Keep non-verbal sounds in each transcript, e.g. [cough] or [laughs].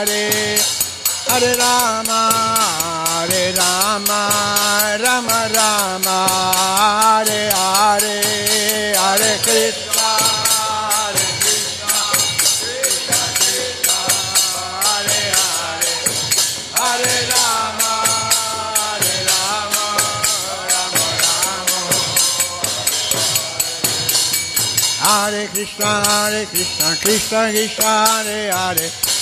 Hare Hare Rama Hare Rama Rama Rama Hare Hare Hare Krishna Hare Krishna Krishna Krishna Hare Hare Hare Rama Hare Rama Rama Rama. Hare Krishna Hare Krishna Krishna Krishna Hare Hare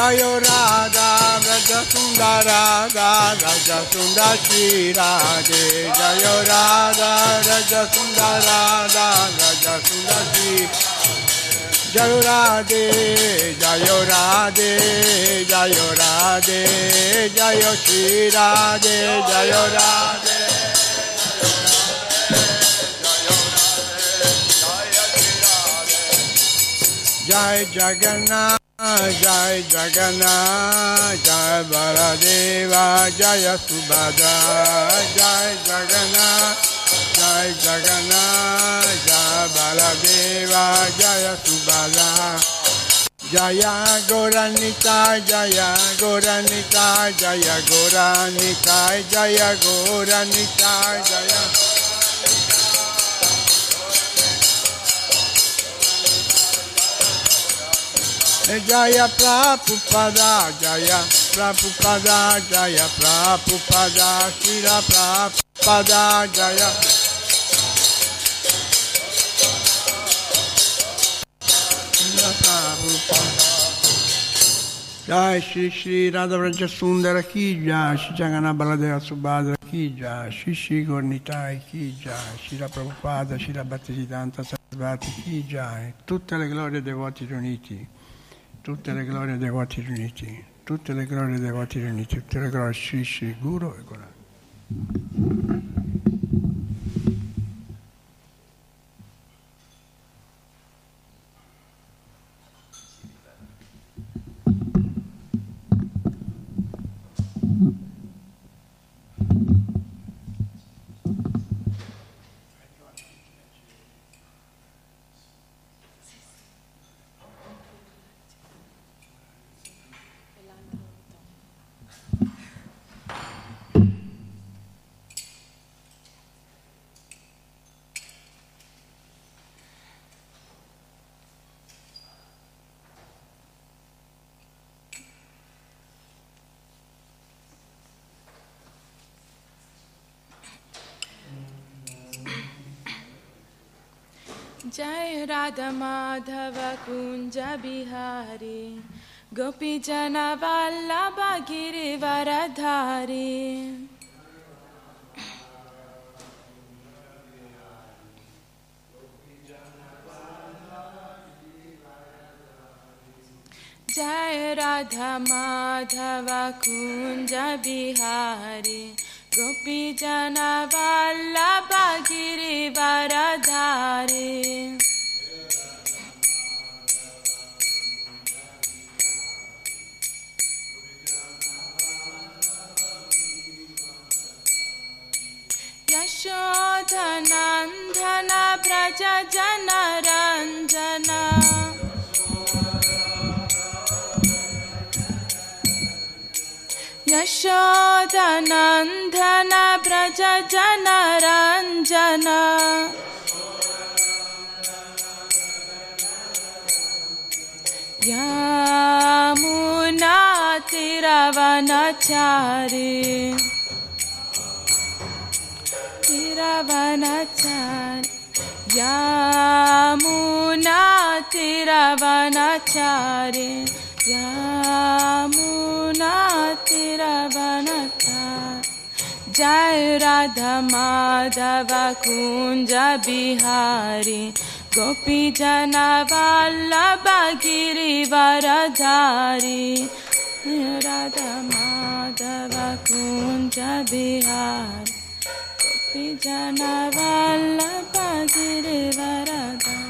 Jayo Radha Raja Sundar Radha Raja Sundar Shri Radhe Jayo Radha Raja Sundar Radha Raja Sundar Shri Jayo Radhe Jayo Radhe Jayo Radhe Jayo Shri Radhe Jayo Radhe Jai Jagannath Jai Jagannath Jai Baladeva Jai Subhadra Jai Jagannath Jai Jagannath Jai Baladeva Jai Subhadra Jaya Goranita Jaya Goranita Jaya Goranita Jaya Goranita Jaya Eh, jaya Prabhupada, Jaya Prabhupada, Jaya Prabhupada, Shira Prabhupada, Jaya Shira Prabhupada. Jai Shri Shri Radhavraja Sundara Kija, Shri Jagana Baladeva Subhadra Kija, Shri Shri Gornitai Kija, Shira Prabhupada, Shira Bhattisiddhanta Sarasvati Kija, tutte le glorie dei voti riuniti tutte le glorie dei voti riuniti tutte le glorie dei voti riuniti tutte le glorie Shri Shri Guru e Goran जय राधा माधव कुञ्ज बिहारी। गोपीजन वल्लभ गिरिवरधारी। जय राधा माधव कुञ्ज बिहारी। गोपी जन वल्लभ गिरि वरधारे यशोधनन्दन व्रज जनरञ्जना यशोदनन्दन व्रज जनरञ्जन यमुनातिरवनचारी। तिरवनचारि। यमुनातिरवनचारि। जीना तेरा बना था। जय राधा माधव, कुंज बिहारी, गोपी जना वल्लभा गिरी वरधारी राधा माधव, कुंज बिहारी, गोपी जना वल्लभा गिरी वरधारी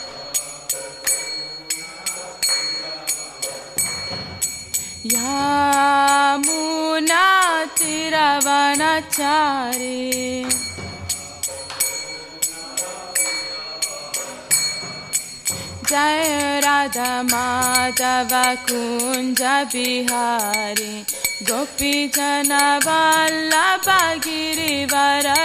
यमुनातिरवनचारी यमुनातिरवनचारी जय राधा माधव कुञ्ज बिहारी। गोपी जन वल्लभ गिरिवरधारी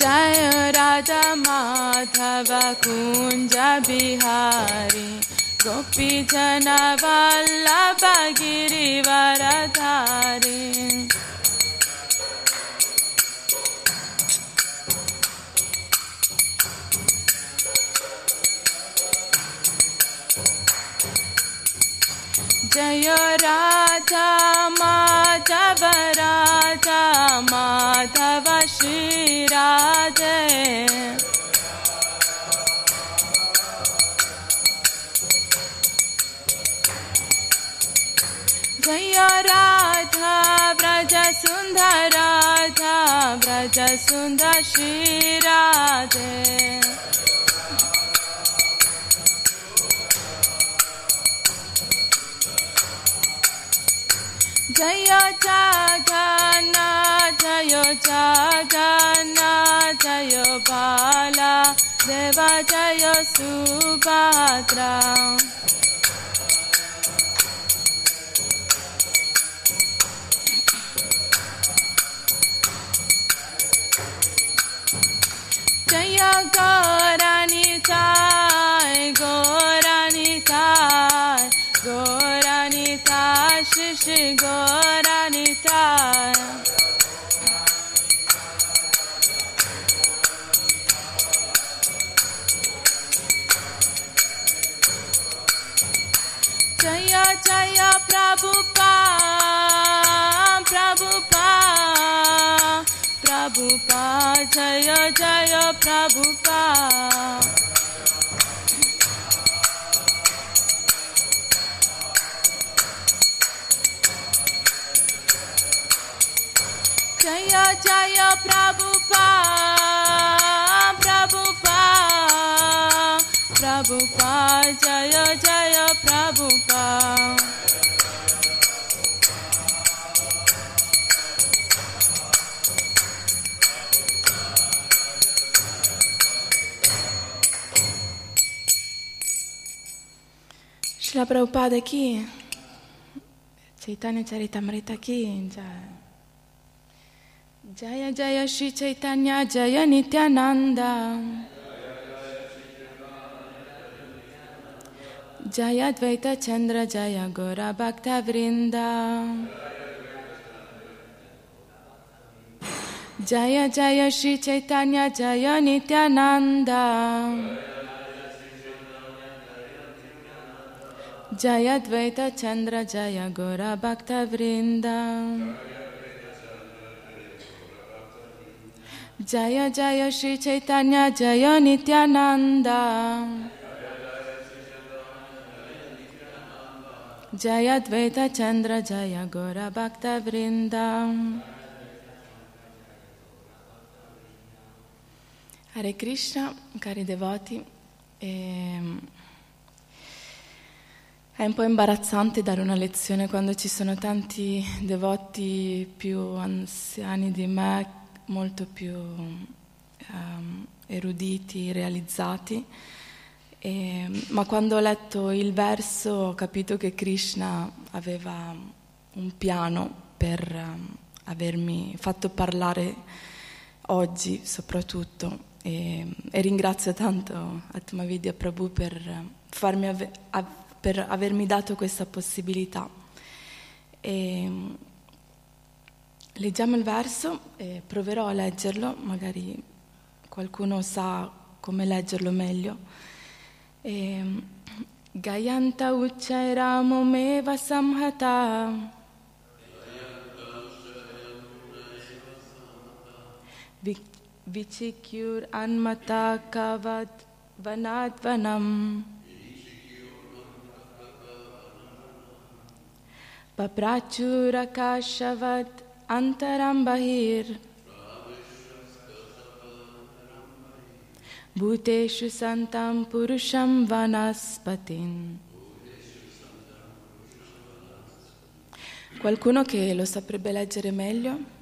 जय राजा माधव कुञ्ज बिहारी। गोपी जन वल्लभ गिरिवरधारी जय राधा राधा माधव श्री राधे। जय राधा व्रज सुन्दर राधा जय जगन्नाथ जय जगन्नाथ जय सुभद्रा जय गौरानिताय श्री गौरानिताय जय जय प्रभुपा प्रभुपा प्रभुपा जय जय प्रभुपा जय जय प्रभुपा प्रभुपा प्रभुपा जय जय Prabhupada Shila Prabhupada chi? Chaitanya Charitamrita chi? Jai. Jaya Jaya Shri Chaitanya Jaya Nityananda. Jaya Dvaita Chandra Jaya Gora Bhakta Vrinda. Jaya Jaya Shri Chaitanya Jaya Nityananda. Jaya Dvaita Chandra Jaya Gora Bhakta Vrinda Jaya Jaya Shri Chaitanya Jaya Nityananda Jaya Dvaita Chandra Jaya Gora Bhakta Vrinda Hare Krishna, cari devoti, ehm, è un po' imbarazzante dare una lezione quando ci sono tanti devoti più anziani di me, molto più ehm, eruditi, realizzati. E, ma quando ho letto il verso ho capito che Krishna aveva un piano per ehm, avermi fatto parlare oggi soprattutto e, e ringrazio tanto Atmavidya Prabhu per, farmi ave- a- per avermi dato questa possibilità. E, leggiamo il verso e proverò a leggerlo, magari qualcuno sa come leggerlo meglio. E, Gayanta Ucchairamo Meva Samhata Vichikyur Anmata Kavad Vanadvanam Paprachurakashavad Antaram Bahir Bhuteshu Santam Purusham Vanaspatin Qualcuno che lo saprebbe leggere meglio?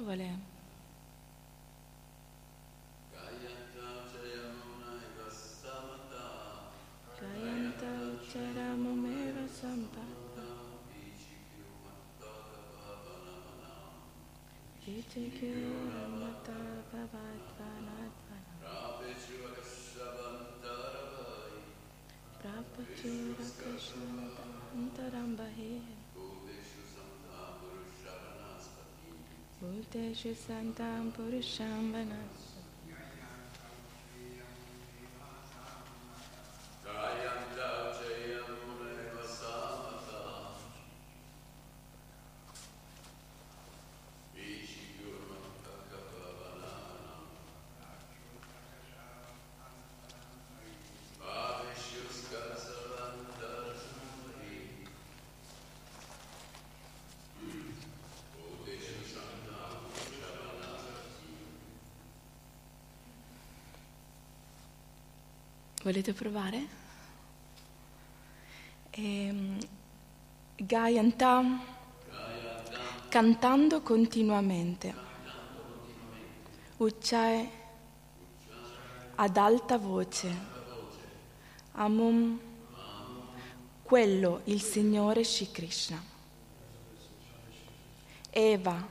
Qualcun Bhuteshu Santam Purusham Vanaspatim Volete provare? Ehm, Gayantam cantando continuamente. Uchai ad alta voce. Amum quello il Signore Shri Krishna. Eva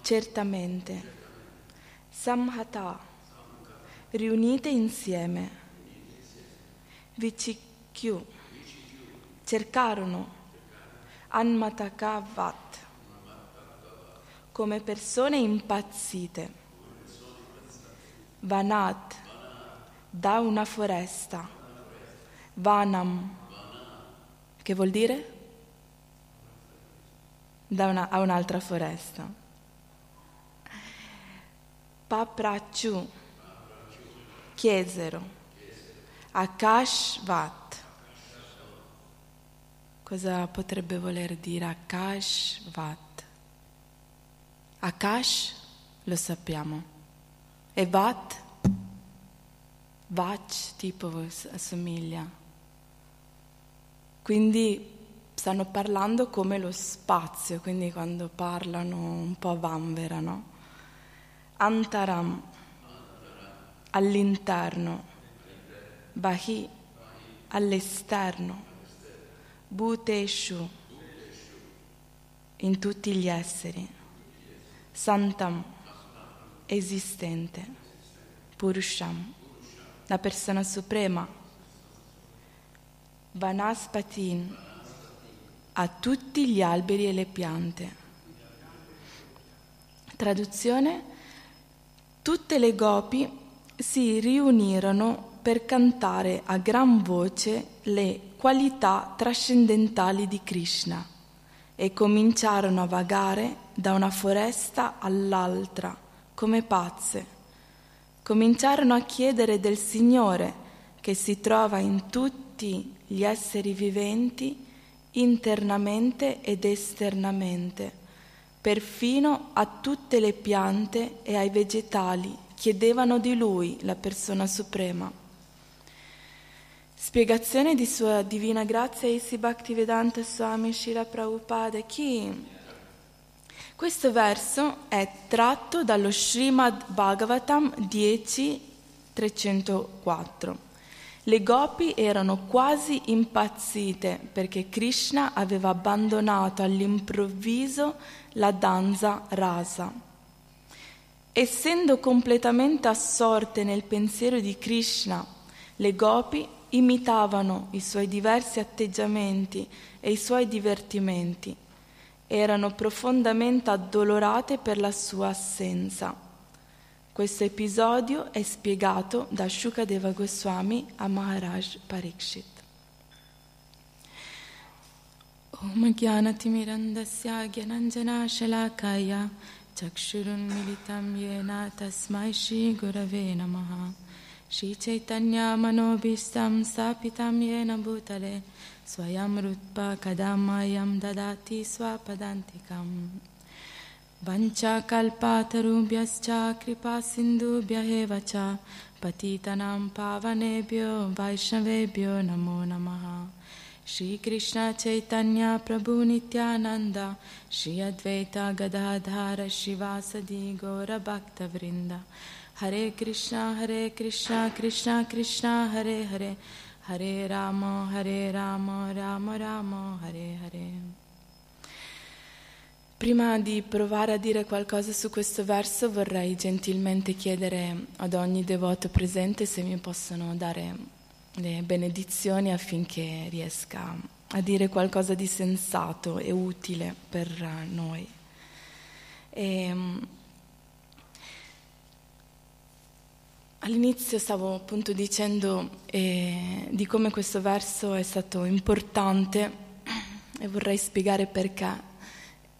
certamente. Samhata riunite insieme. Vichikyu cercarono Anmatakavat come persone impazzite. Vanat da una foresta. Vanam che vuol dire? Da una, a un'altra foresta. Paprachu chiesero Akashvat. Cosa potrebbe voler dire Akashvat? Akash lo sappiamo. E Vat? Vach tipo assomiglia. Quindi stanno parlando come lo spazio, quindi quando parlano un po' vanvera, no? Antaram, all'interno, Bahi, all'esterno, Bhuteshu, in tutti gli esseri, Santam, esistente, Purusham, la persona suprema, Vanaspatin, a tutti gli alberi e le piante. Traduzione, tutte le gopi si riunirono per cantare a gran voce le qualità trascendentali di Krishna e cominciarono a vagare da una foresta all'altra come pazze. Cominciarono a chiedere del Signore che si trova in tutti gli esseri viventi internamente ed esternamente, perfino a tutte le piante e ai vegetali chiedevano di lui, la persona suprema. Spiegazione di Sua Divina Grazia Isi Bhaktivedanta Swami Shila Prabhupada Ki. Questo verso è tratto dallo Srimad Bhagavatam 10.304. Le gopi erano quasi impazzite perché Krishna aveva abbandonato all'improvviso la danza rasa. Essendo completamente assorte nel pensiero di Krishna, le gopi imitavano i suoi diversi atteggiamenti e i suoi divertimenti. Erano profondamente addolorate per la sua assenza. Questo episodio è spiegato da Shukadeva Goswami a Maharaj Parikshit. Om Gyanatimirandasya Gyananjana Shalakaya Chakshurunmilitam Yena Tasmai Shri Gurave Sri Chaitanya मनोभीष्टं स्थापितं येन भूतले स्वयं रुत्पा कदा मह्यं ददाति स्वपदान्तिकम् वञ्चकल्पातरुभ्यश्च कृपासिन्धुभ्य एव च पतितनां पावनेभ्यो वैष्णवेभ्यो नमो नमः श्रीकृष्णचैतन्य प्रभुनित्यानन्द श्री अद्वैत गदाधार श्रीवासदि गौरभक्तवृन्द हरे कृष्णा हरे कृष्णा कृष्णा कृष्णा हरे हरे हरे राम हरे राम राम Ram hare hare Prima di provare a dire qualcosa su questo verso vorrei gentilmente chiedere ad ogni devoto presente se mi possono dare le benedizioni affinché riesca a dire qualcosa di sensato e utile per noi. E, All'inizio stavo appunto dicendo eh, di come questo verso è stato importante e vorrei spiegare perché.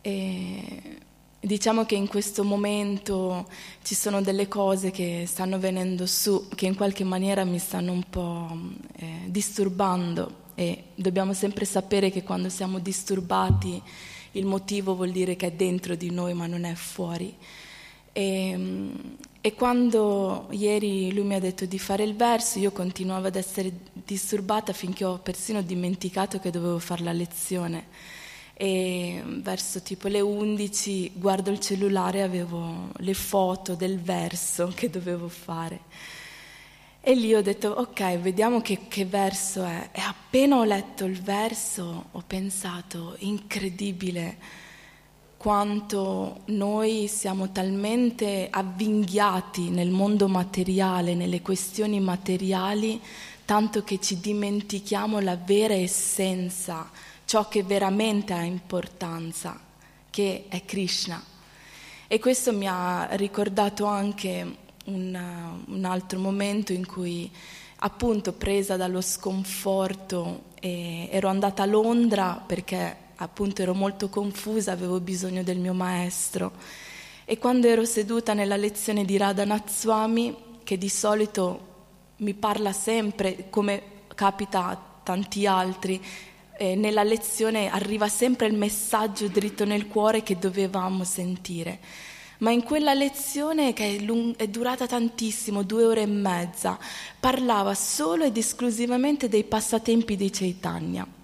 E diciamo che in questo momento ci sono delle cose che stanno venendo su, che in qualche maniera mi stanno un po' eh, disturbando e dobbiamo sempre sapere che quando siamo disturbati il motivo vuol dire che è dentro di noi ma non è fuori. E, e quando ieri lui mi ha detto di fare il verso, io continuavo ad essere disturbata finché ho persino dimenticato che dovevo fare la lezione. E verso tipo le 11 guardo il cellulare e avevo le foto del verso che dovevo fare. E lì ho detto, ok, vediamo che, che, verso è. E appena ho letto il verso ho pensato, incredibile, quanto noi siamo talmente avvinghiati nel mondo materiale, nelle questioni materiali, tanto che ci dimentichiamo la vera essenza, ciò che veramente ha importanza, che è Krishna. E questo mi ha ricordato anche un, un altro momento in cui appunto presa dallo sconforto ero andata a Londra perché appunto ero molto confusa, avevo bisogno del mio maestro e quando ero seduta nella lezione di Radha Natswami, che di solito mi parla sempre, come capita a tanti altri, eh, nella lezione arriva sempre il messaggio dritto nel cuore che dovevamo sentire. Ma in quella lezione, che è, lung- è, durata tantissimo, due ore e mezza, parlava solo ed esclusivamente dei passatempi di Chaitanya.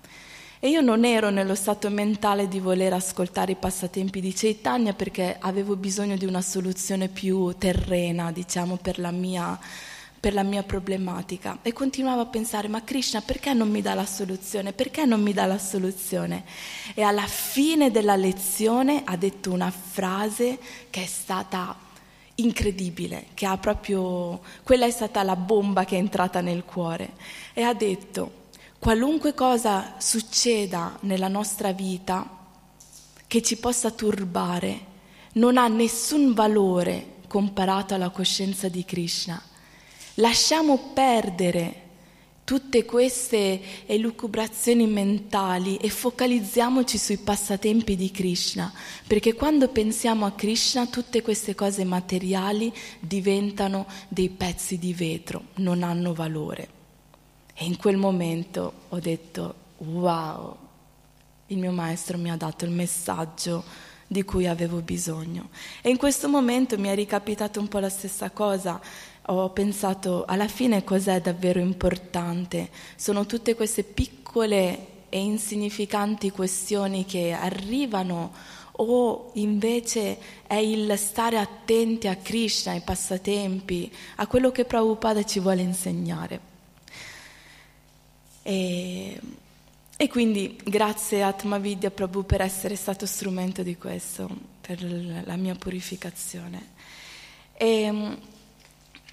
E io non ero nello stato mentale di voler ascoltare i passatempi di Chaitanya perché avevo bisogno di una soluzione più terrena, diciamo, per la mia per la mia problematica e continuavo a pensare ma Krishna perché non mi dà la soluzione? Perché non mi dà la soluzione? E alla fine della lezione ha detto una frase che è stata incredibile, che ha proprio quella è stata la bomba che è entrata nel cuore e ha detto qualunque cosa succeda nella nostra vita che ci possa turbare non ha nessun valore comparato alla coscienza di Krishna Lasciamo perdere tutte queste elucubrazioni mentali e focalizziamoci sui passatempi di Krishna, perché quando pensiamo a Krishna tutte queste cose materiali diventano dei pezzi di vetro, non hanno valore. E in quel momento ho detto, wow, il mio maestro mi ha dato il messaggio di cui avevo bisogno. E in questo momento mi è ricapitato un po' la stessa cosa ho pensato alla fine cos'è davvero importante. Sono tutte queste piccole e insignificanti questioni che arrivano o invece è il stare attenti a Krishna, ai passatempi, a quello che Prabhupada ci vuole insegnare. E, e quindi grazie Atmavidya Prabhu per essere stato strumento di questo, per la mia purificazione. E,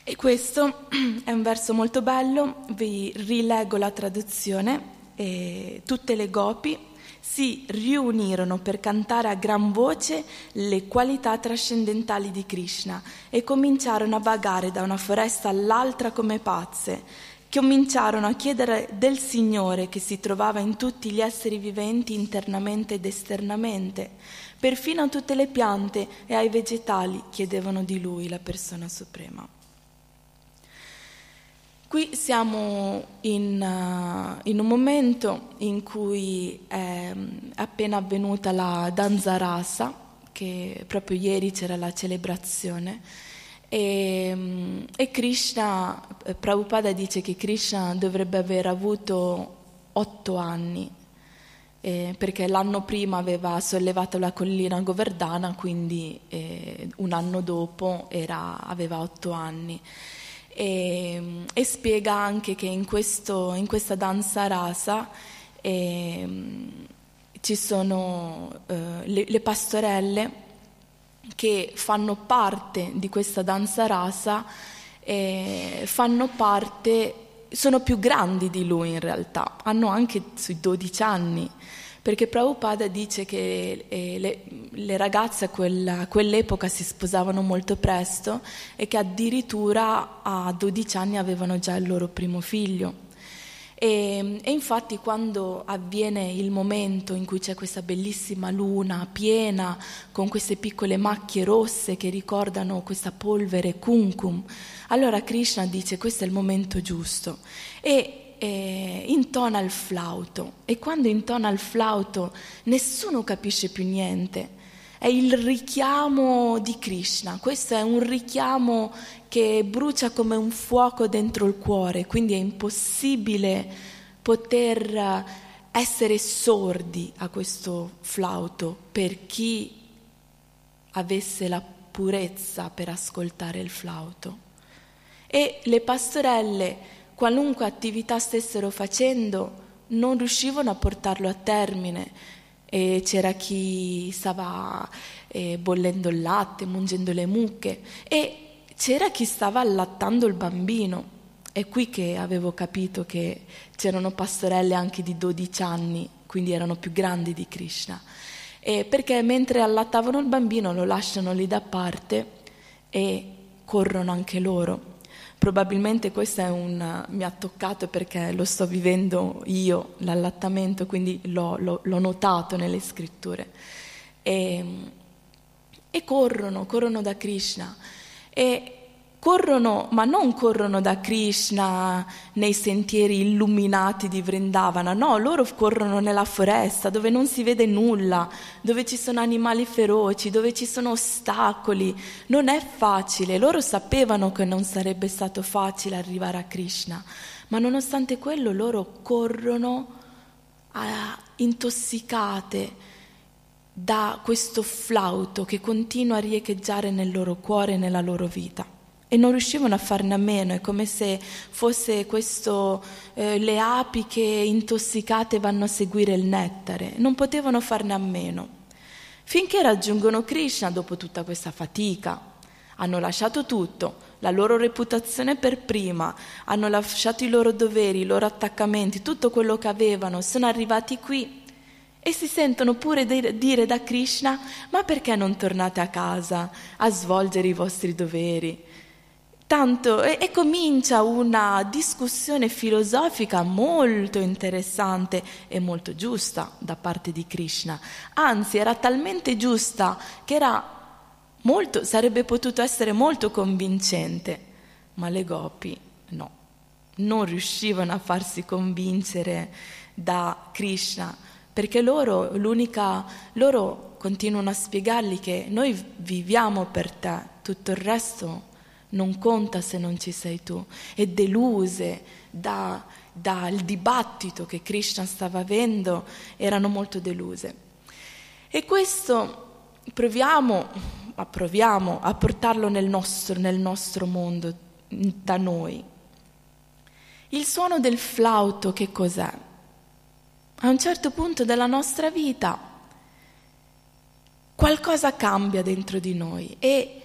e questo [clears throat] è un verso molto bello, vi rileggo la traduzione. E tutte le gopi si riunirono per cantare a gran voce le qualità trascendentali di Krishna e cominciarono a vagare da una foresta all'altra come pazze. Cominciarono a chiedere del Signore che si trovava in tutti gli esseri viventi internamente ed esternamente. Perfino a tutte le piante e ai vegetali chiedevano di Lui, la persona suprema. Qui siamo in, uh, in, un momento in cui è appena avvenuta la danza rasa, che proprio ieri c'era la celebrazione, e, e Krishna, Prabhupada dice che Krishna dovrebbe aver avuto otto anni, eh, perché l'anno prima aveva sollevato la collina Govardhana, quindi eh, un anno dopo era, aveva otto anni. E, e spiega anche che in, questo, in questa danza rasa eh, ci sono eh, le, le, pastorelle che fanno parte di questa danza rasa e fanno parte, sono più grandi di lui in realtà, hanno anche sui 12 anni perché Prabhupada dice che eh, le, le, ragazze a quella, quell'epoca si sposavano molto presto e che addirittura a 12 anni avevano già il loro primo figlio. E, e, infatti quando avviene il momento in cui c'è questa bellissima luna piena con queste piccole macchie rosse che ricordano questa polvere kumkum, allora Krishna dice questo è il momento giusto. E eh, intona il flauto e quando intona il flauto nessuno capisce più niente. È il richiamo di Krishna, questo è un richiamo che brucia come un fuoco dentro il cuore, quindi è impossibile poter essere sordi a questo flauto per chi avesse la purezza per ascoltare il flauto. E le pastorelle, qualunque attività stessero facendo, non riuscivano a portarlo a termine. E c'era chi stava eh, bollendo il latte, mungendo le mucche e c'era chi stava allattando il bambino. È qui che avevo capito che c'erano pastorelle anche di 12 anni, quindi erano più grandi di Krishna. E perché mentre allattavano il bambino lo lasciano lì da parte e corrono anche loro. Probabilmente questo un, mi ha toccato perché lo sto vivendo io, l'allattamento, quindi l'ho, l'ho, l'ho notato nelle scritture. E, e, corrono, corrono da Krishna. E corrono, ma non corrono da Krishna nei sentieri illuminati di Vrindavana, no, loro corrono nella foresta dove non si vede nulla, dove ci sono animali feroci, dove ci sono ostacoli. Non è facile, loro sapevano che non sarebbe stato facile arrivare a Krishna, ma nonostante quello loro corrono ah, intossicate da questo flauto che continua a riecheggiare nel loro cuore e nella loro vita e non riuscivano a farne a meno, è come se fosse questo, eh, le api che intossicate vanno a seguire il nettare, non potevano farne a meno. Finché raggiungono Krishna dopo tutta questa fatica, hanno lasciato tutto, la loro reputazione per prima, hanno lasciato i loro doveri, i loro attaccamenti, tutto quello che avevano, sono arrivati qui e si sentono pure dire da Krishna, ma perché non tornate a casa a svolgere i vostri doveri? Tanto, e, e, comincia una discussione filosofica molto interessante e molto giusta da parte di Krishna. Anzi, era talmente giusta che molto, sarebbe potuto essere molto convincente, ma le gopi no, non riuscivano a farsi convincere da Krishna, perché loro, loro continuano a spiegargli che noi viviamo per te, tutto il resto non conta se non ci sei tu, e deluse dal da dibattito che Krishna stava avendo, erano molto deluse. E questo proviamo, proviamo a portarlo nel nostro, nel nostro mondo, da noi. Il suono del flauto che cos'è? A un certo punto della nostra vita qualcosa cambia dentro di noi e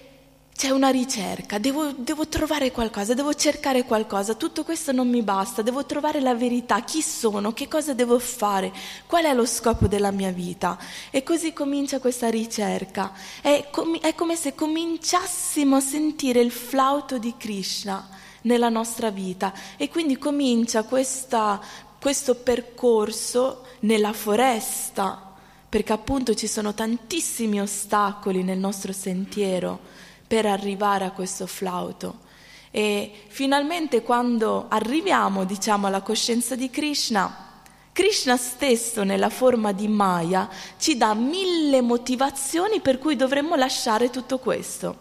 c'è una ricerca, devo, devo, trovare qualcosa, devo cercare qualcosa, tutto questo non mi basta, devo trovare la verità, chi sono, che cosa devo fare, qual è lo scopo della mia vita. E così comincia questa ricerca. È, com- è come se cominciassimo a sentire il flauto di Krishna nella nostra vita e quindi comincia questa, questo percorso nella foresta, perché appunto ci sono tantissimi ostacoli nel nostro sentiero per arrivare a questo flauto. E finalmente quando arriviamo, diciamo, alla coscienza di Krishna, Krishna stesso nella forma di Maya ci dà mille motivazioni per cui dovremmo lasciare tutto questo.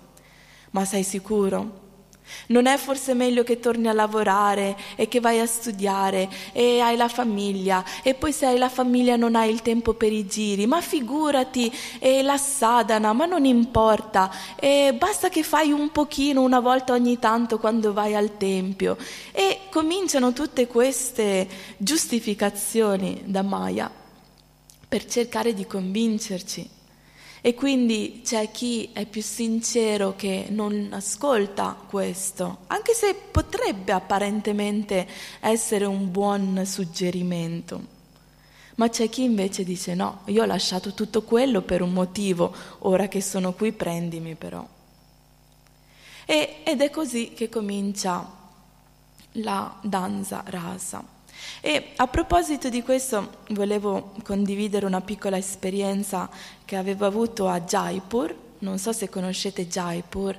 Ma sei sicuro? Non è forse meglio che torni a lavorare e che vai a studiare e hai la famiglia? E poi se hai la famiglia non hai il tempo per i giri, ma figurati, e la sadana, ma non importa, e basta che fai un pochino una volta ogni tanto quando vai al tempio. E cominciano tutte queste giustificazioni da Maya per cercare di convincerci e quindi c'è chi è più sincero che non ascolta questo, anche se potrebbe apparentemente essere un buon suggerimento. Ma c'è chi invece dice no, io ho lasciato tutto quello per un motivo, ora che sono qui prendimi però. E, ed è così che comincia la danza rasa. E a proposito di questo volevo condividere una piccola esperienza che avevo avuto a Jaipur, non so se conoscete Jaipur,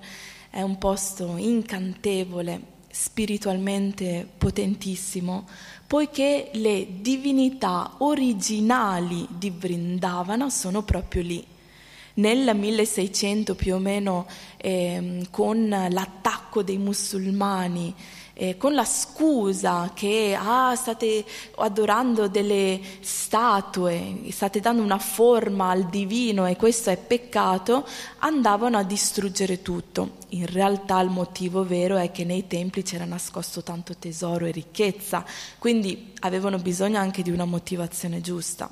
è un posto incantevole, spiritualmente potentissimo, poiché le divinità originali di Vrindavana sono proprio lì. nel 1600 più o meno eh, con l'attacco dei musulmani eh, con la scusa che ah, state adorando delle statue, state dando una forma al divino e questo è peccato, andavano a distruggere tutto. In realtà il motivo vero è che nei templi c'era nascosto tanto tesoro e ricchezza, quindi avevano bisogno anche di una motivazione giusta.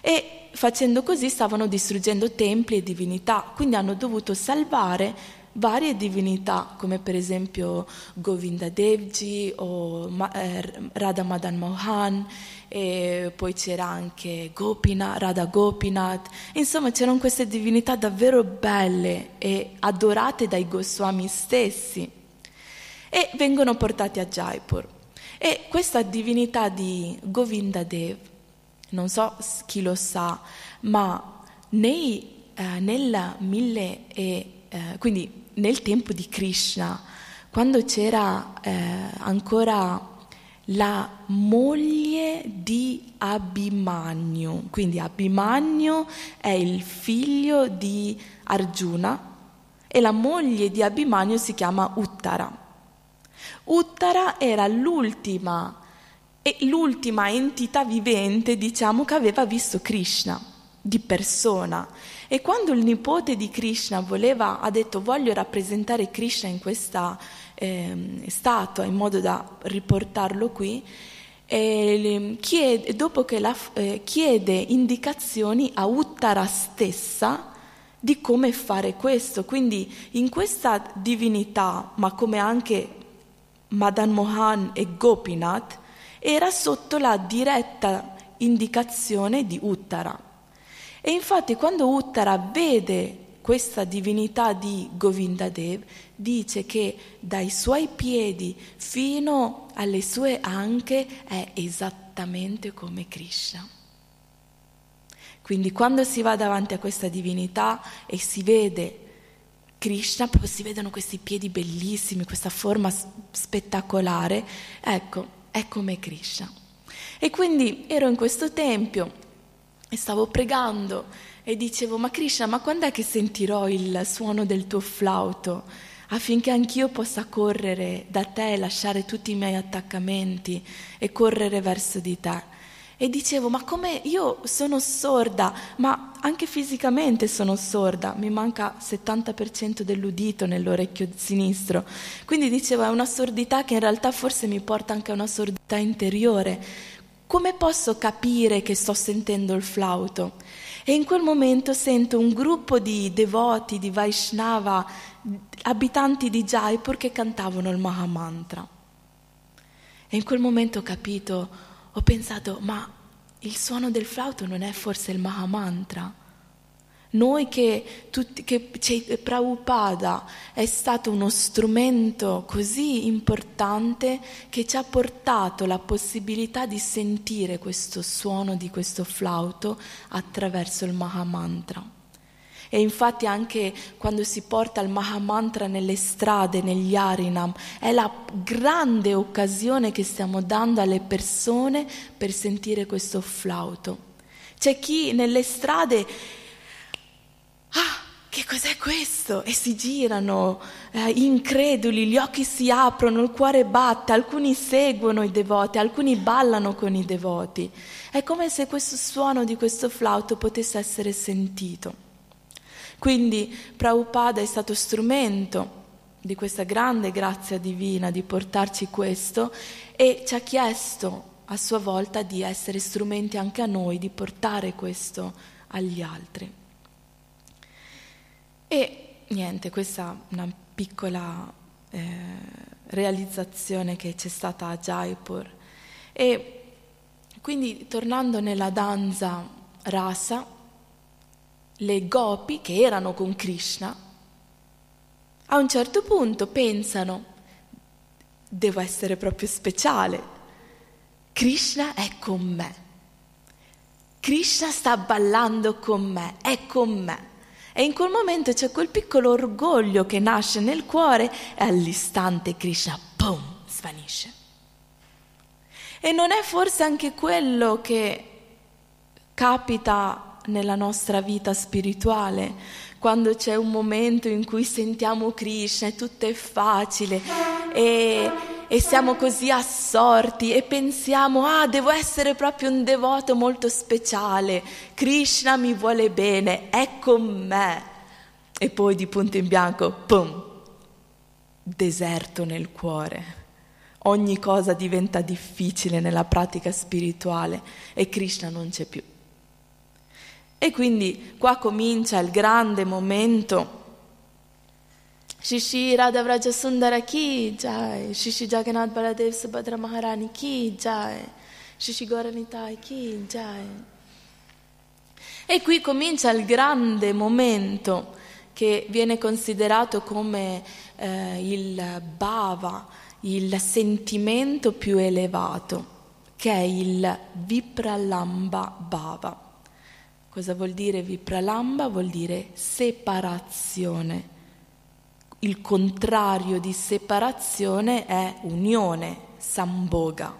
E facendo così stavano distruggendo templi e divinità, quindi hanno dovuto salvare varie divinità, come per esempio Govinda Devji o eh, Radha Madan Mohan, e poi c'era anche Gopina, Radha Gopinath, insomma c'erano queste divinità davvero belle e adorate dai Goswami stessi e vengono portate a Jaipur. E questa divinità di Govinda Dev, non so chi lo sa, ma nei, eh, nel mille e, eh, quindi nel tempo di Krishna, quando c'era eh, ancora la moglie di Abhimanyu, quindi Abhimanyu è il figlio di Arjuna e la moglie di Abhimanyu si chiama Uttara. Uttara era l'ultima, l'ultima entità vivente, diciamo, che aveva visto Krishna di persona e quando il nipote di Krishna voleva, ha detto voglio rappresentare Krishna in questa eh, statua in modo da riportarlo qui, chiede, dopo che la, eh, chiede indicazioni a Uttara stessa di come fare questo. Quindi in questa divinità, ma come anche Madan Mohan e Gopinath, era sotto la diretta indicazione di Uttara. E infatti quando Uttara vede questa divinità di Govindadev, dice che dai suoi piedi fino alle sue anche è esattamente come Krishna. Quindi quando si va davanti a questa divinità e si vede Krishna, proprio si vedono questi piedi bellissimi, questa forma spettacolare, ecco, è come Krishna. E quindi ero in questo tempio e stavo pregando e dicevo, ma Krishna, ma quando è che sentirò il suono del tuo flauto affinché anch'io possa correre da te, lasciare tutti i miei attaccamenti e correre verso di te? E dicevo, ma come io sono sorda, ma anche fisicamente sono sorda, mi manca il 70% dell'udito nell'orecchio sinistro. Quindi dicevo, è una sordità che in realtà forse mi porta anche a una sordità interiore come posso capire che sto sentendo il flauto? E in quel momento sento un gruppo di devoti, di Vaishnava, abitanti di Jaipur che cantavano il Mahamantra. E in quel momento ho capito, ho pensato, ma il suono del flauto non è forse il Mahamantra? Noi che, tutti, che Prabhupada è stato uno strumento così importante che ci ha portato la possibilità di sentire questo suono di questo flauto attraverso il Mahamantra. E infatti anche quando si porta il Mahamantra nelle strade, negli Arinam, è la grande occasione che stiamo dando alle persone per sentire questo flauto. C'è chi nelle strade ah, che cos'è questo? E si girano eh, increduli, gli occhi si aprono, il cuore batte, alcuni seguono i devoti, alcuni ballano con i devoti. È come se questo suono di questo flauto potesse essere sentito. Quindi Prabhupada è stato strumento di questa grande grazia divina di portarci questo e ci ha chiesto a sua volta di essere strumenti anche a noi, di portare questo agli altri. E niente, questa è una piccola eh, realizzazione che c'è stata a Jaipur. E quindi tornando nella danza rasa, le gopi che erano con Krishna, a un certo punto pensano, devo essere proprio speciale, Krishna è con me, Krishna sta ballando con me, è con me. E in quel momento c'è quel piccolo orgoglio che nasce nel cuore e all'istante Krishna, boom, svanisce. E non è forse anche quello che capita nella nostra vita spirituale, quando c'è un momento in cui sentiamo Krishna e tutto è facile e, e siamo così assorti e pensiamo, ah, devo essere proprio un devoto molto speciale, Krishna mi vuole bene, è con me. E poi di punto in bianco, pum, deserto nel cuore. Ogni cosa diventa difficile nella pratica spirituale e Krishna non c'è più. E quindi qua comincia il grande momento. Shishi Radha Vraja Sundara Ki Jai, Shishi Jagannath Baladev Subhadra Maharani Ki Jai, Shishi Goranitai Ki Jai. E qui comincia il grande momento che viene considerato come eh, il bhava, il sentimento più elevato, che è il Vipralamba Bhava. Cosa vuol dire Vipralamba? Vuol dire separazione. Il contrario di separazione è unione, Samboga.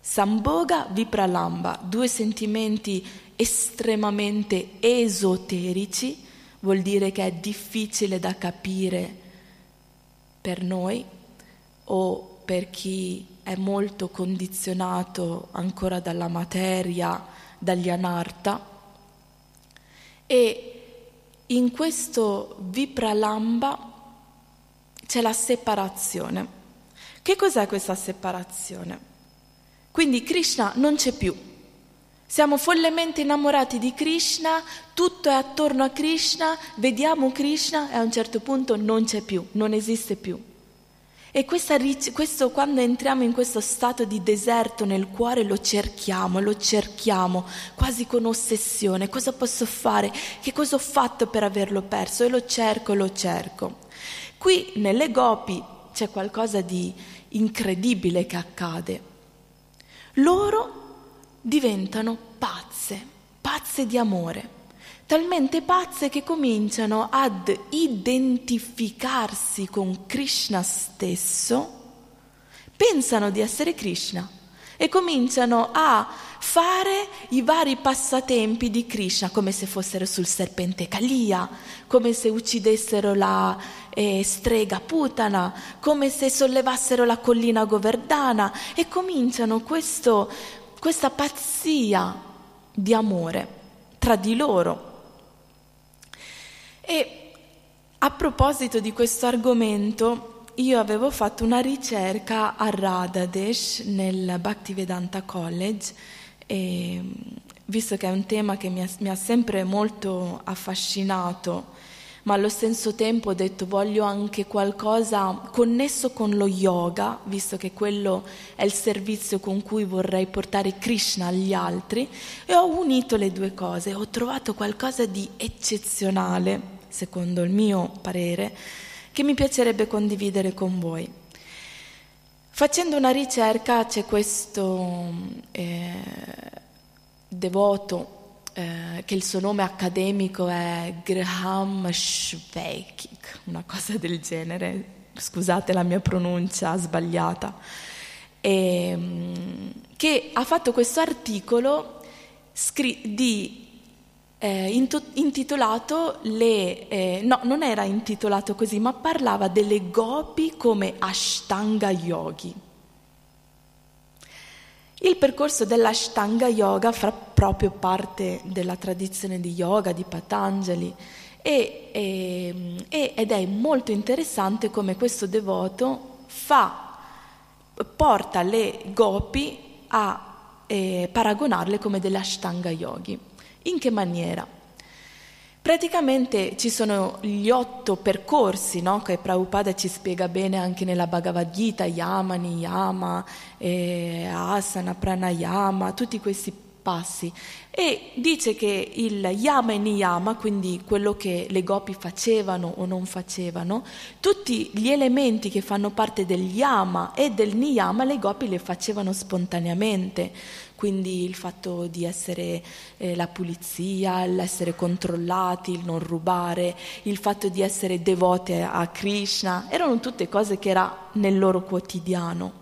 Samboga, Vipralamba, due sentimenti estremamente esoterici, vuol dire che è difficile da capire per noi o per chi è molto condizionato ancora dalla materia, dagli anarta e in questo Vipralamba c'è la separazione. Che cos'è questa separazione? Quindi Krishna non c'è più. Siamo follemente innamorati di Krishna, tutto è attorno a Krishna, vediamo Krishna e a un certo punto non c'è più, non esiste più. E questa, questo, quando entriamo in questo stato di deserto nel cuore lo cerchiamo, lo cerchiamo quasi con ossessione. Cosa posso fare? Che cosa ho fatto per averlo perso? E lo cerco, lo cerco. Qui nelle gopi c'è qualcosa di incredibile che accade. Loro diventano pazze, pazze di amore talmente pazze che cominciano ad identificarsi con Krishna stesso, pensano di essere Krishna e cominciano a fare i vari passatempi di Krishna come se fossero sul serpente Kalia, come se uccidessero la eh, strega Putana, come se sollevassero la collina Govardhana e cominciano questo, questa pazzia di amore tra di loro. E a proposito di questo argomento, io avevo fatto una ricerca a Radhadesh nel Bhaktivedanta College, e, visto che è un tema che mi ha, mi ha sempre molto affascinato ma allo stesso tempo ho detto voglio anche qualcosa connesso con lo yoga, visto che quello è il servizio con cui vorrei portare Krishna agli altri, e ho unito le due cose, ho trovato qualcosa di eccezionale, secondo il mio parere, che mi piacerebbe condividere con voi. Facendo una ricerca c'è questo eh, devoto eh, che il suo nome accademico è Graham Schweikik, una cosa del genere, scusate la mia pronuncia sbagliata, e, ehm, che ha fatto questo articolo scri- di, eh, intitolato le, eh, no, non era intitolato così, ma parlava delle gopi come Ashtanga Yogi. Il percorso dell'Ashtanga Yoga fa proprio parte della tradizione di yoga di Patanjali e, e, ed è molto interessante come questo devoto fa, porta le gopi a eh, paragonarle come delle Ashtanga Yogi. In che maniera? Praticamente ci sono gli otto percorsi no? che Prabhupada ci spiega bene anche nella Bhagavad Gita, Yama, eh, Asana, Pranayama, tutti questi passi e dice che il yama e niyama, quindi quello che le gopi facevano o non facevano, tutti gli elementi che fanno parte del yama e del niyama le gopi le facevano spontaneamente quindi il fatto di essere eh, la pulizia, l'essere controllati, il non rubare, il fatto di essere devote a Krishna, erano tutte cose che era nel loro quotidiano.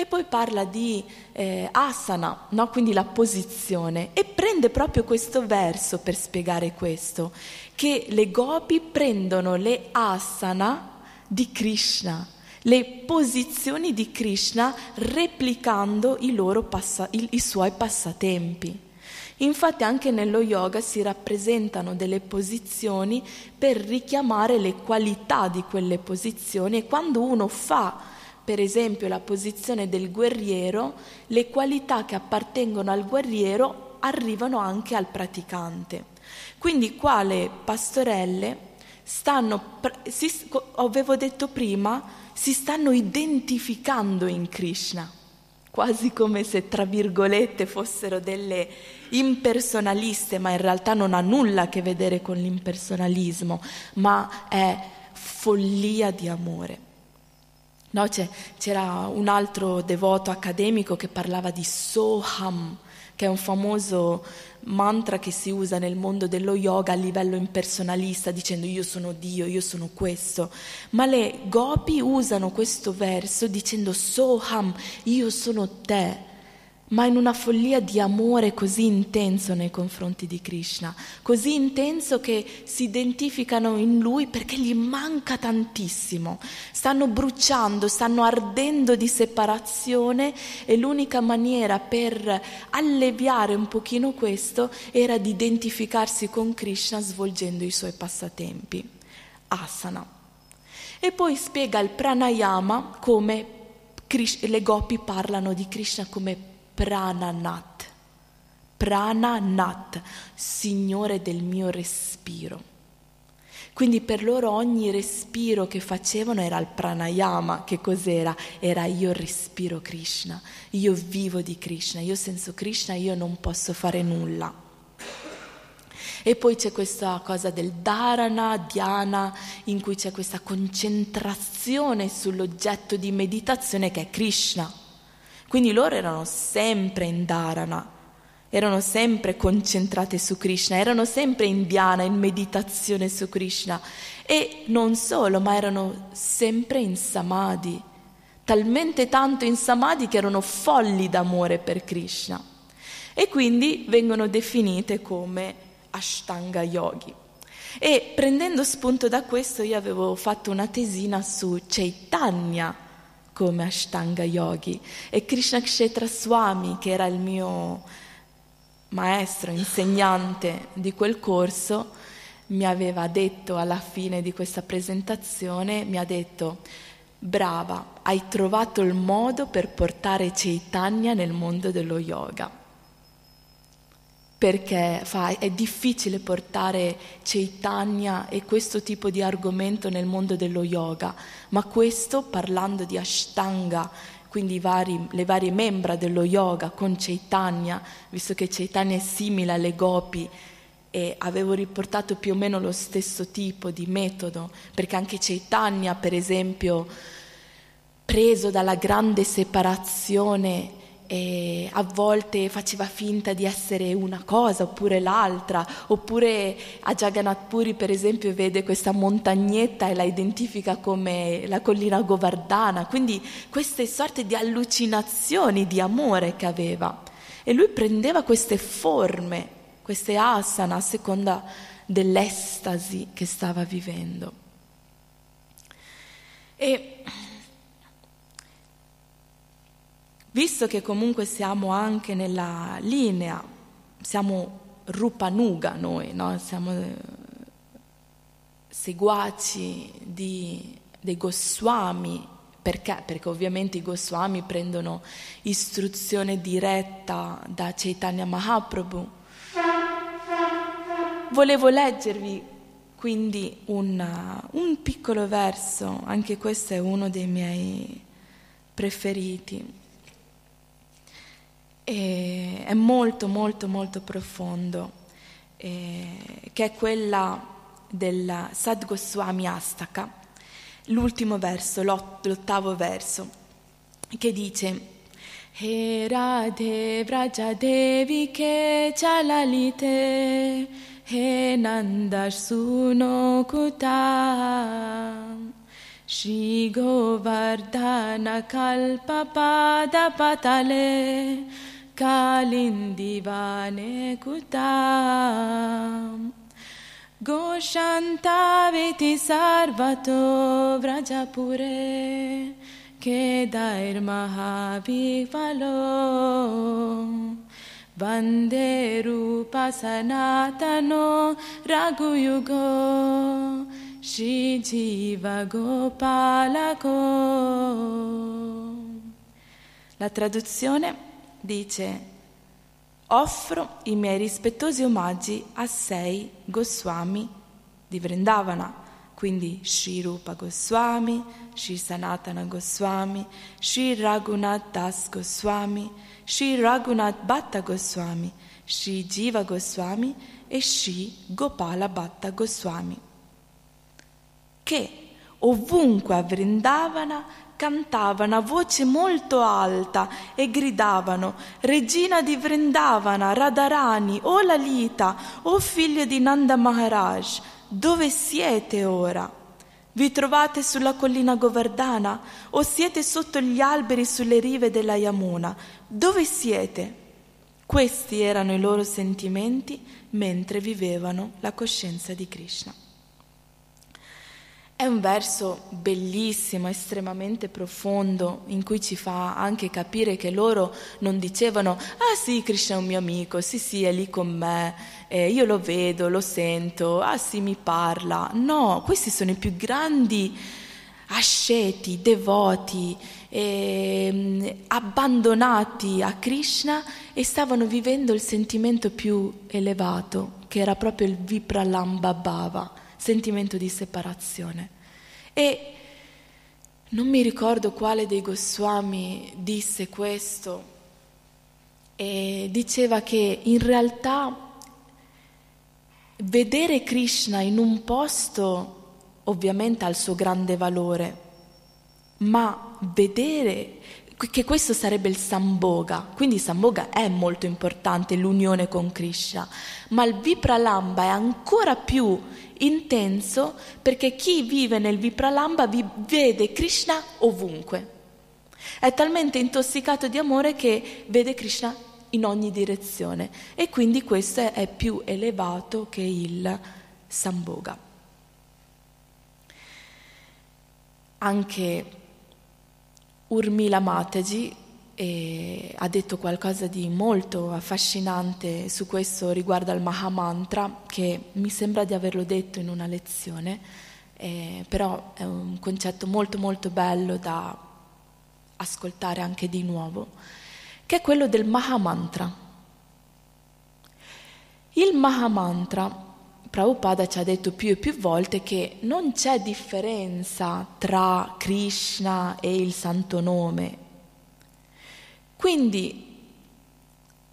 E poi parla di eh, asana, no? quindi la posizione, e prende proprio questo verso per spiegare questo, che le gopi prendono le asana di Krishna, le posizioni di Krishna replicando i, passa- i, i suoi passatempi. Infatti anche nello yoga si rappresentano delle posizioni per richiamare le qualità di quelle posizioni e quando uno fa, per esempio, la posizione del guerriero, le qualità che appartengono al guerriero arrivano anche al praticante. Quindi qua le pastorelle stanno, si, avevo detto prima, si stanno identificando in Krishna quasi come se tra virgolette fossero delle impersonaliste, ma in realtà non ha nulla a che vedere con l'impersonalismo, ma è follia di amore. No, c'era un altro devoto accademico che parlava di Soham, che è un famoso mantra che si usa nel mondo dello yoga a livello impersonalista dicendo io sono Dio, io sono questo, ma le gopi usano questo verso dicendo Soham, io sono te ma in una follia di amore così intenso nei confronti di Krishna, così intenso che si identificano in lui perché gli manca tantissimo, stanno bruciando, stanno ardendo di separazione e l'unica maniera per alleviare un pochino questo era di identificarsi con Krishna svolgendo i suoi passatempi, asana. E poi spiega il pranayama come le gopi parlano di Krishna come Prananat. Prananat, Signore del mio respiro. Quindi per loro ogni respiro che facevano era il pranayama, che cos'era? Era io respiro Krishna, io vivo di Krishna, io senza Krishna io non posso fare nulla. E poi c'è questa cosa del dharana, dhyana, in cui c'è questa concentrazione sull'oggetto di meditazione che è Krishna. Quindi loro erano sempre in dharana, erano sempre concentrate su Krishna, erano sempre in dhyana, in meditazione su Krishna. E non solo, ma erano sempre in samadhi, talmente tanto in samadhi che erano folli d'amore per Krishna. E quindi vengono definite come Ashtanga Yogi. E prendendo spunto da questo io avevo fatto una tesina su Chaitanya, come Ashtanga Yogi. E Krishna Kshetra Swami, che era il mio maestro, insegnante di quel corso, mi aveva detto alla fine di questa presentazione, mi ha detto, brava, hai trovato il modo per portare Chaitanya nel mondo dello yoga perché fa, è difficile portare Chaitanya e questo tipo di argomento nel mondo dello yoga, ma questo parlando di Ashtanga, quindi vari, le varie membra dello yoga con Chaitanya, visto che Chaitanya è simile alle gopi e avevo riportato più o meno lo stesso tipo di metodo, perché anche Chaitanya, per esempio, preso dalla grande separazione e a volte faceva finta di essere una cosa oppure l'altra, oppure a Jagannath Puri per esempio vede questa montagnetta e la identifica come la collina Govardhana, quindi queste sorte di allucinazioni di amore che aveva. E lui prendeva queste forme, queste asana a seconda dell'estasi che stava vivendo. E Visto che comunque siamo anche nella linea, siamo Rupanuga noi, no? siamo eh, seguaci di, dei Goswami, perché? Perché ovviamente i Goswami prendono istruzione diretta da Chaitanya Mahaprabhu. Volevo leggervi quindi un, un piccolo verso, anche questo è uno dei miei preferiti. E è molto molto molto profondo, eh, che è quella del Sad Goswami Astaka, l'ultimo verso, l'ott- l'ottavo verso, che dice He Radhe Vraja Devi Ke Chalalite He Nandar Suno Kuta Shri Govardhana Kalpapada Patale Kalindivane Kutam Goshantaviti Sarvato Vrajapure. Kedair Mahavivalo Vande Rupa Sanatano Raguyugo. Shri Jiva Gopalako. La traduzione dice offro i miei rispettosi omaggi a sei Goswami di Vrindavana, quindi Sri Rupa Goswami, Sri Sanatana Goswami, Sri Raghunath Das Goswami, Sri Raghunath Bhatta Goswami, Sri Jiva Goswami e Sri Gopala Bhatta Goswami. Che ovunque a Vrindavana cantavano a voce molto alta e gridavano Regina di Vrindavana, Radharani, o Lalita, o figlio di Nanda Maharaj, dove siete ora? Vi trovate sulla collina Govardhana o siete sotto gli alberi sulle rive della Yamuna? Dove siete? Questi erano i loro sentimenti mentre vivevano la coscienza di Krishna. È un verso bellissimo, estremamente profondo, in cui ci fa anche capire che loro non dicevano, ah sì, Krishna è un mio amico, sì sì, è lì con me, eh, io lo vedo, lo sento, ah sì, mi parla. No, questi sono i più grandi asceti, devoti, eh, abbandonati a Krishna e stavano vivendo il sentimento più elevato, che era proprio il Vipralamba Bhava sentimento di separazione. E non mi ricordo quale dei Goswami disse questo e diceva che in realtà vedere Krishna in un posto ovviamente ha il suo grande valore, ma vedere che questo sarebbe il Samboga, quindi Samboga è molto importante, l'unione con Krishna, ma il Vipralamba è ancora più intenso perché chi vive nel Vipralamba vede Krishna ovunque. È talmente intossicato di amore che vede Krishna in ogni direzione e quindi questo è più elevato che il Samboga. Anche Urmila Mataji e ha detto qualcosa di molto affascinante su questo riguardo al Mahamantra, che mi sembra di averlo detto in una lezione, eh, però è un concetto molto molto bello da ascoltare anche di nuovo, che è quello del Mahamantra. Il Mahamantra Prabhupada ci ha detto più e più volte che non c'è differenza tra Krishna e il santo nome. Quindi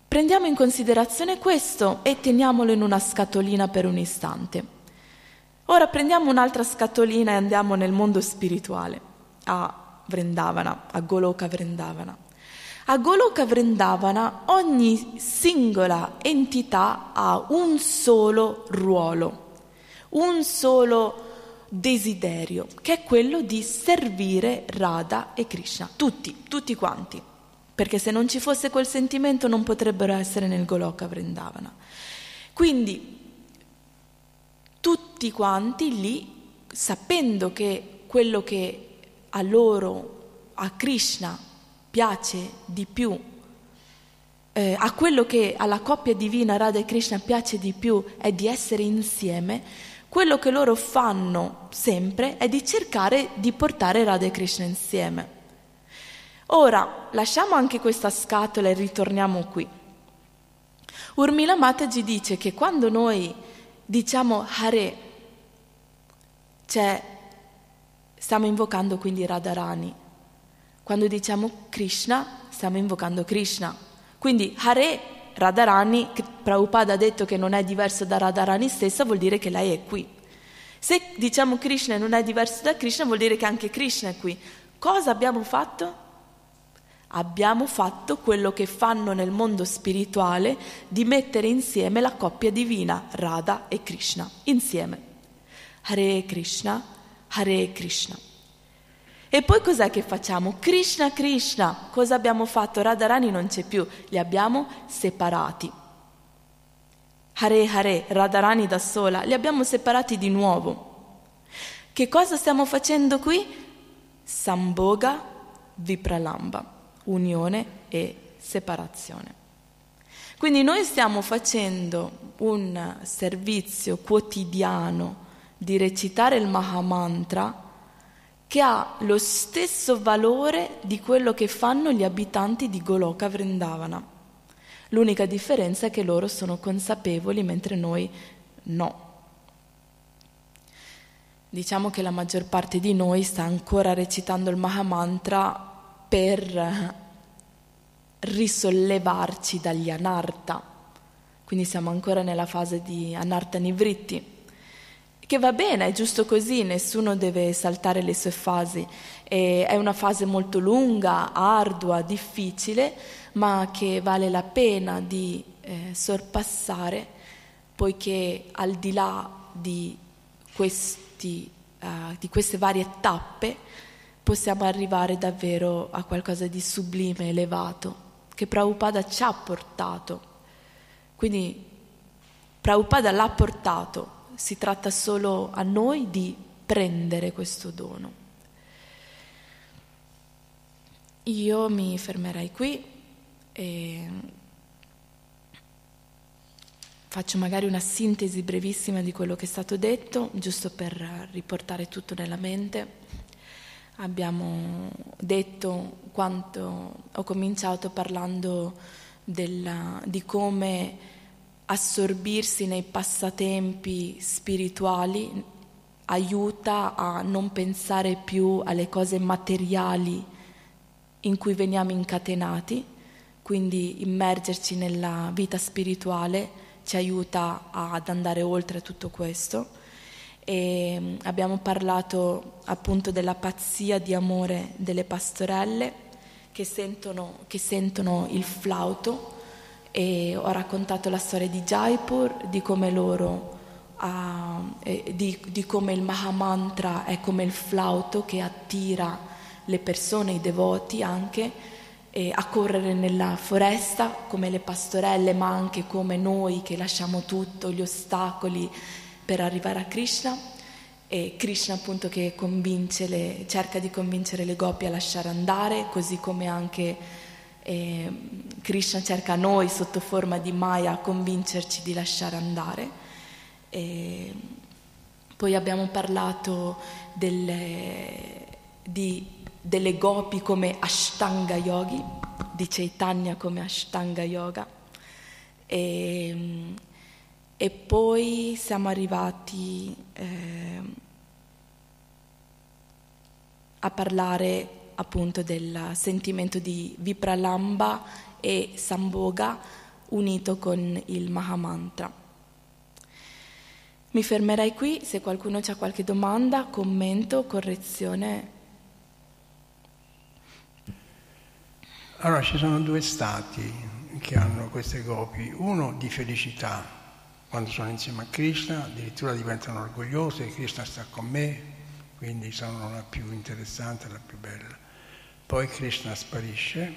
prendiamo in considerazione questo e teniamolo in una scatolina per un istante. Ora prendiamo un'altra scatolina e andiamo nel mondo spirituale, a Vrindavana, a Goloka Vrindavana. A Goloka Vrindavana ogni singola entità ha un solo ruolo, un solo desiderio, che è quello di servire Radha e Krishna, tutti, tutti quanti, perché se non ci fosse quel sentimento non potrebbero essere nel Goloka Vrindavana. Quindi tutti quanti lì, sapendo che quello che a loro, a Krishna, piace di più, eh, a quello che alla coppia divina Radha e Krishna piace di più è di essere insieme, quello che loro fanno sempre è di cercare di portare Radha e Krishna insieme. Ora, lasciamo anche questa scatola e ritorniamo qui. Urmila Mataji dice che quando noi diciamo Hare, cioè stiamo invocando quindi Radharani, quando diciamo Krishna, stiamo invocando Krishna. Quindi Hare Radharani, Prabhupada ha detto che non è diverso da Radharani stessa, vuol dire che lei è qui. Se diciamo Krishna e non è diverso da Krishna, vuol dire che anche Krishna è qui. Cosa abbiamo fatto? Abbiamo fatto quello che fanno nel mondo spirituale di mettere insieme la coppia divina, Radha e Krishna, insieme. Hare Krishna, Hare Krishna. E poi cos'è che facciamo? Krishna, Krishna, cosa abbiamo fatto? Radharani non c'è più, li abbiamo separati. Hare Hare, Radharani da sola, li abbiamo separati di nuovo. Che cosa stiamo facendo qui? Samboga Vipralamba, unione e separazione. Quindi noi stiamo facendo un servizio quotidiano di recitare il Mahamantra che ha lo stesso valore di quello che fanno gli abitanti di Goloka Vrindavana. L'unica differenza è che loro sono consapevoli mentre noi no. Diciamo che la maggior parte di noi sta ancora recitando il Mahamantra per risollevarci dagli anarta, quindi siamo ancora nella fase di anarta nivritti, che va bene, è giusto così, nessuno deve saltare le sue fasi, e è una fase molto lunga, ardua, difficile, ma che vale la pena di eh, sorpassare, poiché al di là di, questi, uh, di queste varie tappe possiamo arrivare davvero a qualcosa di sublime, elevato che Prabhupada ci ha portato. Quindi Prabhupada l'ha portato, si tratta solo a noi di prendere questo dono. Io mi fermerei qui e faccio magari una sintesi brevissima di quello che è stato detto, giusto per riportare tutto nella mente. Abbiamo detto quanto ho cominciato parlando della, di come assorbirsi nei passatempi spirituali aiuta a non pensare più alle cose materiali in cui veniamo incatenati, quindi immergerci nella vita spirituale ci aiuta ad andare oltre tutto questo. E mm, abbiamo parlato appunto della pazzia di amore delle pastorelle che sentono, che sentono il flauto e ho raccontato la storia di Jaipur, di come loro Uh, di, di, come il Mahamantra è come il flauto che attira le persone, i devoti anche, eh, a correre nella foresta come le pastorelle, ma anche come noi che lasciamo tutto, gli ostacoli, per arrivare a Krishna. E Krishna appunto che le, cerca di convincere le gopi a lasciare andare, così come anche eh, Krishna cerca noi sotto forma di Maya a convincerci di lasciare andare. E poi abbiamo parlato delle, di, delle gopi come Ashtanga Yogi, di Chaitanya come Ashtanga Yoga. E, e poi siamo arrivati eh, a parlare appunto del sentimento di Vipralamba e Samboga unito con il Mahamantra. Mi fermerei qui, se qualcuno ha qualche domanda, commento, correzione. Allora ci sono due stati che hanno queste gopi, uno di felicità, quando sono insieme a Krishna, addirittura diventano orgogliose, Krishna sta con me, quindi sono la più interessante, la più bella. Poi Krishna sparisce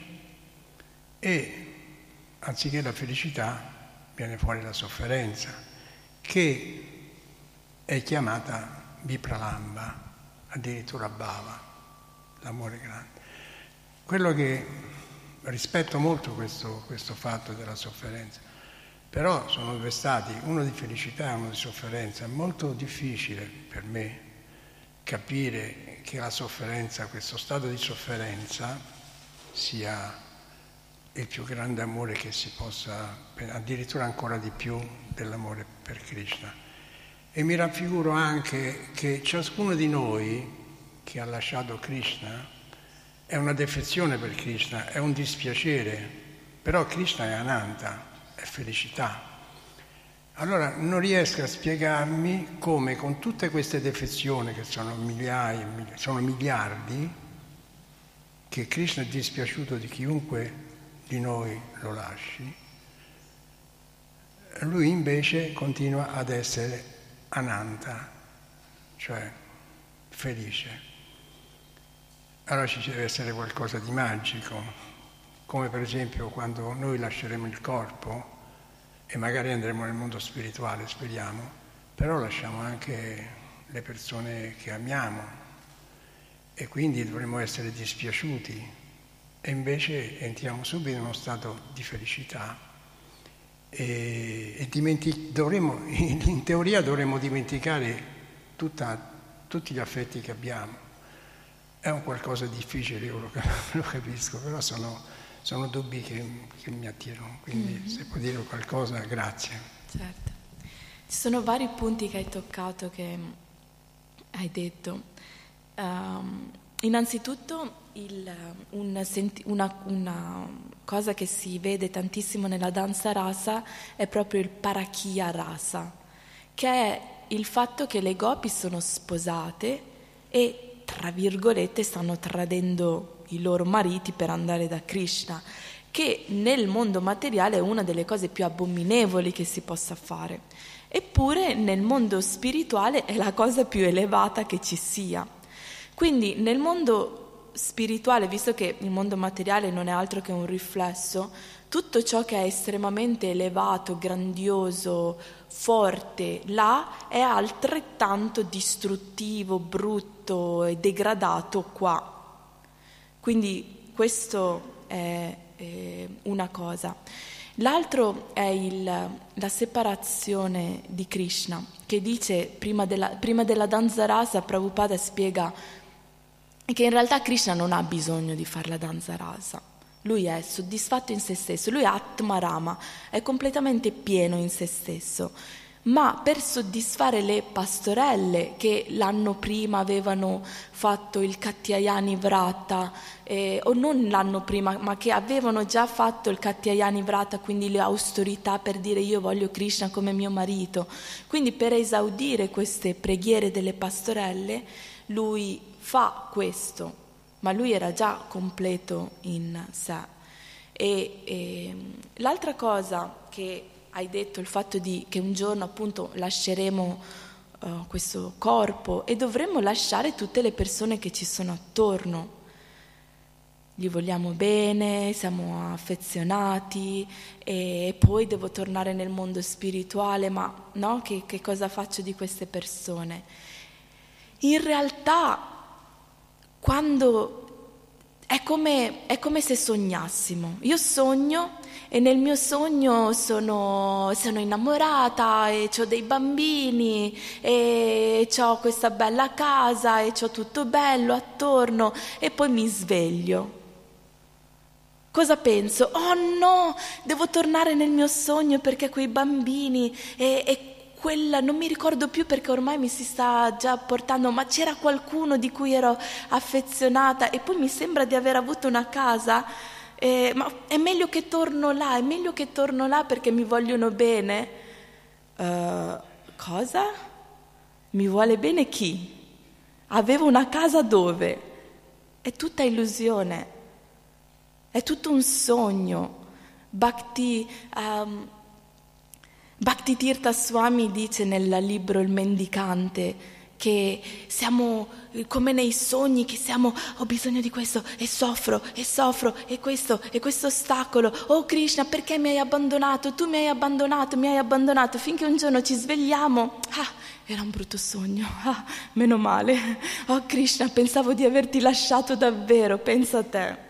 e anziché la felicità viene fuori la sofferenza, che è chiamata Vipralamba, addirittura Bhava, l'amore grande. Quello che rispetto molto questo, questo fatto della sofferenza, però sono due stati, uno di felicità e uno di sofferenza. È molto difficile per me capire che la sofferenza, questo stato di sofferenza, sia il più grande amore che si possa, addirittura ancora di più dell'amore per Krishna. E mi raffiguro anche che ciascuno di noi che ha lasciato Krishna è una defezione per Krishna, è un dispiacere, però Krishna è Ananta, è felicità. Allora non riesco a spiegarmi come con tutte queste defezioni, che sono migliaia, sono miliardi, che Krishna è dispiaciuto di chiunque di noi lo lasci, lui invece continua ad essere ananta, cioè felice. allora ci deve essere qualcosa di magico, come per esempio quando noi lasceremo il corpo e magari andremo nel mondo spirituale, speriamo, però lasciamo anche le persone che amiamo e quindi dovremmo essere dispiaciuti e invece entriamo subito in uno stato di felicità e, e dimentic- dovremmo, in teoria dovremmo dimenticare tutta, tutti gli affetti che abbiamo. È un qualcosa di difficile, io [laughs] lo capisco, però sono, sono dubbi che, che, mi attirano, quindi mm-hmm. se può dire qualcosa, grazie. Certo. Ci sono vari punti che hai toccato, che hai detto. Um, innanzitutto il, un, una, una, cosa che si vede tantissimo nella danza rasa è proprio il parakia rasa, che è il fatto che le gopi sono sposate e, tra virgolette, stanno tradendo i loro mariti per andare da Krishna, che nel mondo materiale è una delle cose più abominevoli che si possa fare. Eppure nel mondo spirituale è la cosa più elevata che ci sia. Quindi nel mondo spirituale, visto che il mondo materiale non è altro che un riflesso, tutto ciò che è estremamente elevato, grandioso, forte là è altrettanto distruttivo, brutto e degradato qua. Quindi questo è, è una cosa. L'altro è il, la separazione di Krishna, che dice prima della, prima della danza rasa, Prabhupada spiega che in realtà Krishna non ha bisogno di fare la danza rasa. Lui è soddisfatto in se stesso, lui è Atmarama, è completamente pieno in se stesso. Ma per soddisfare le pastorelle che l'anno prima avevano fatto il Katyayani Vrata, eh, o non l'anno prima, ma che avevano già fatto il Katyayani Vrata, quindi le austerità per dire io voglio Krishna come mio marito, quindi per esaudire queste preghiere delle pastorelle, lui fa questo, ma lui era già completo in sé. E, e l'altra cosa che hai detto, il fatto di, che un giorno appunto lasceremo uh, questo corpo e dovremmo lasciare tutte le persone che ci sono attorno. Gli vogliamo bene, siamo affezionati e poi devo tornare nel mondo spirituale, ma no, che, che cosa faccio di queste persone? In realtà quando è come, è come, se sognassimo. Io sogno e nel mio sogno sono, sono innamorata e ho dei bambini e ho questa bella casa e ho tutto bello attorno e poi mi sveglio. Cosa penso? Oh no, devo tornare nel mio sogno perché quei bambini e, e quella, non mi ricordo più perché ormai mi si sta già portando, ma c'era qualcuno di cui ero affezionata e poi mi sembra di aver avuto una casa, eh, ma è meglio che torno là, è meglio che torno là perché mi vogliono bene. Uh, cosa? Mi vuole bene chi? Avevo una casa dove? È tutta illusione, è tutto un sogno. Bhakti... Um, Bhakti Tirtha Swami dice nel libro Il mendicante che siamo come nei sogni, che siamo, ho bisogno di questo e soffro e soffro e questo e questo ostacolo. Oh Krishna, perché mi hai abbandonato? Tu mi hai abbandonato, mi hai abbandonato, finché un giorno ci svegliamo. Ah, era un brutto sogno, ah, meno male. Oh Krishna, pensavo di averti lasciato davvero, pensa a te.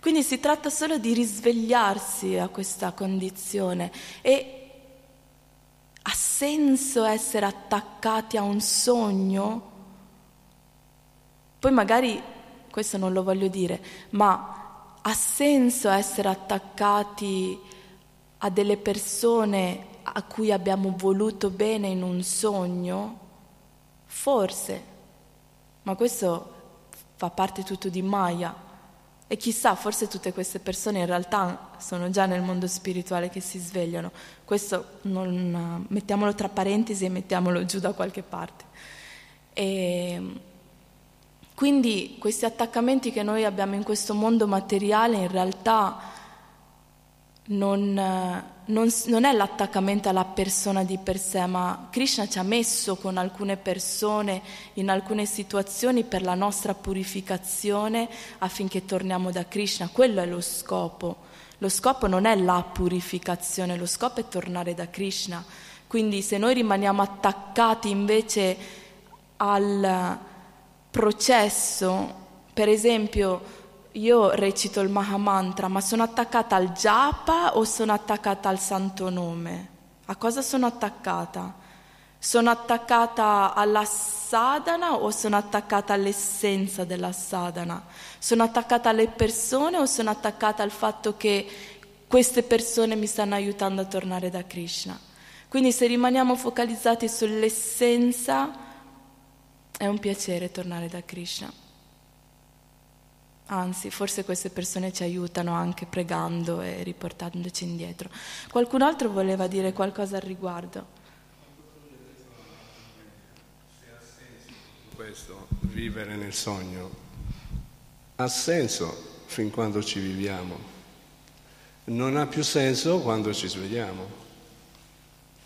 Quindi si tratta solo di risvegliarsi a questa condizione e ha senso essere attaccati a un sogno? Poi magari, questo non lo voglio dire, ma ha senso essere attaccati a delle persone a cui abbiamo voluto bene in un sogno? Forse, ma questo fa parte tutto di Maya. E chissà, forse tutte queste persone in realtà sono già nel mondo spirituale che si svegliano. Questo non, mettiamolo tra parentesi e mettiamolo giù da qualche parte. E quindi questi attaccamenti che noi abbiamo in questo mondo materiale in realtà non, non, non, è l'attaccamento alla persona di per sé, ma Krishna ci ha messo con alcune persone in alcune situazioni per la nostra purificazione affinché torniamo da Krishna. Quello è lo scopo. Lo scopo non è la purificazione, lo scopo è tornare da Krishna. Quindi se noi rimaniamo attaccati invece al processo, per esempio, io recito il Mahamantra, ma sono attaccata al japa o sono attaccata al santo nome? A cosa sono attaccata? Sono attaccata alla sadhana o sono attaccata all'essenza della sadhana? Sono attaccata alle persone o sono attaccata al fatto che queste persone mi stanno aiutando a tornare da Krishna? Quindi se rimaniamo focalizzati sull'essenza è un piacere tornare da Krishna. Anzi, forse queste persone ci aiutano anche pregando e riportandoci indietro. Qualcun altro voleva dire qualcosa al riguardo? Questo, vivere nel sogno, ha senso fin quando ci viviamo, non ha più senso quando ci svegliamo.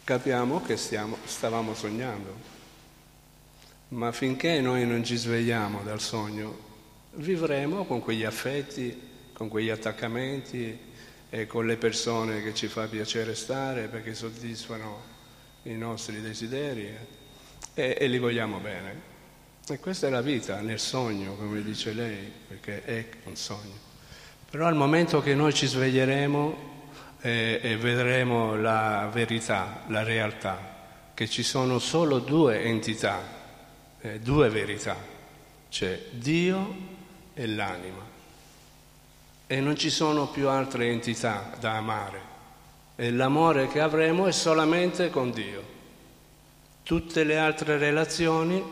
Capiamo che stiamo, stavamo sognando, ma finché noi non ci svegliamo dal sogno, vivremo con quegli affetti, con quegli attaccamenti e con le persone che ci fa piacere stare perché soddisfano i nostri desideri e, e li vogliamo bene. E questa è la vita nel sogno, come dice lei, perché è un sogno. Però al momento che noi ci sveglieremo e, e vedremo la verità, la realtà, che ci sono solo due entità, eh, due verità, c'è Dio e l'anima. E non ci sono più altre entità da amare. E l'amore che avremo è solamente con Dio. Tutte le altre relazioni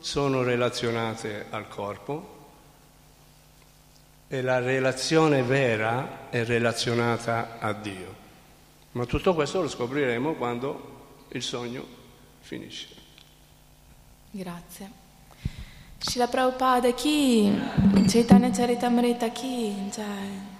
sono relazionate al corpo e la relazione vera è relazionata a Dio. Ma tutto questo lo scopriremo quando il sogno finisce. Grazie. Srila Prabhupada ki, Chaitanya Charitamrita ki, jai.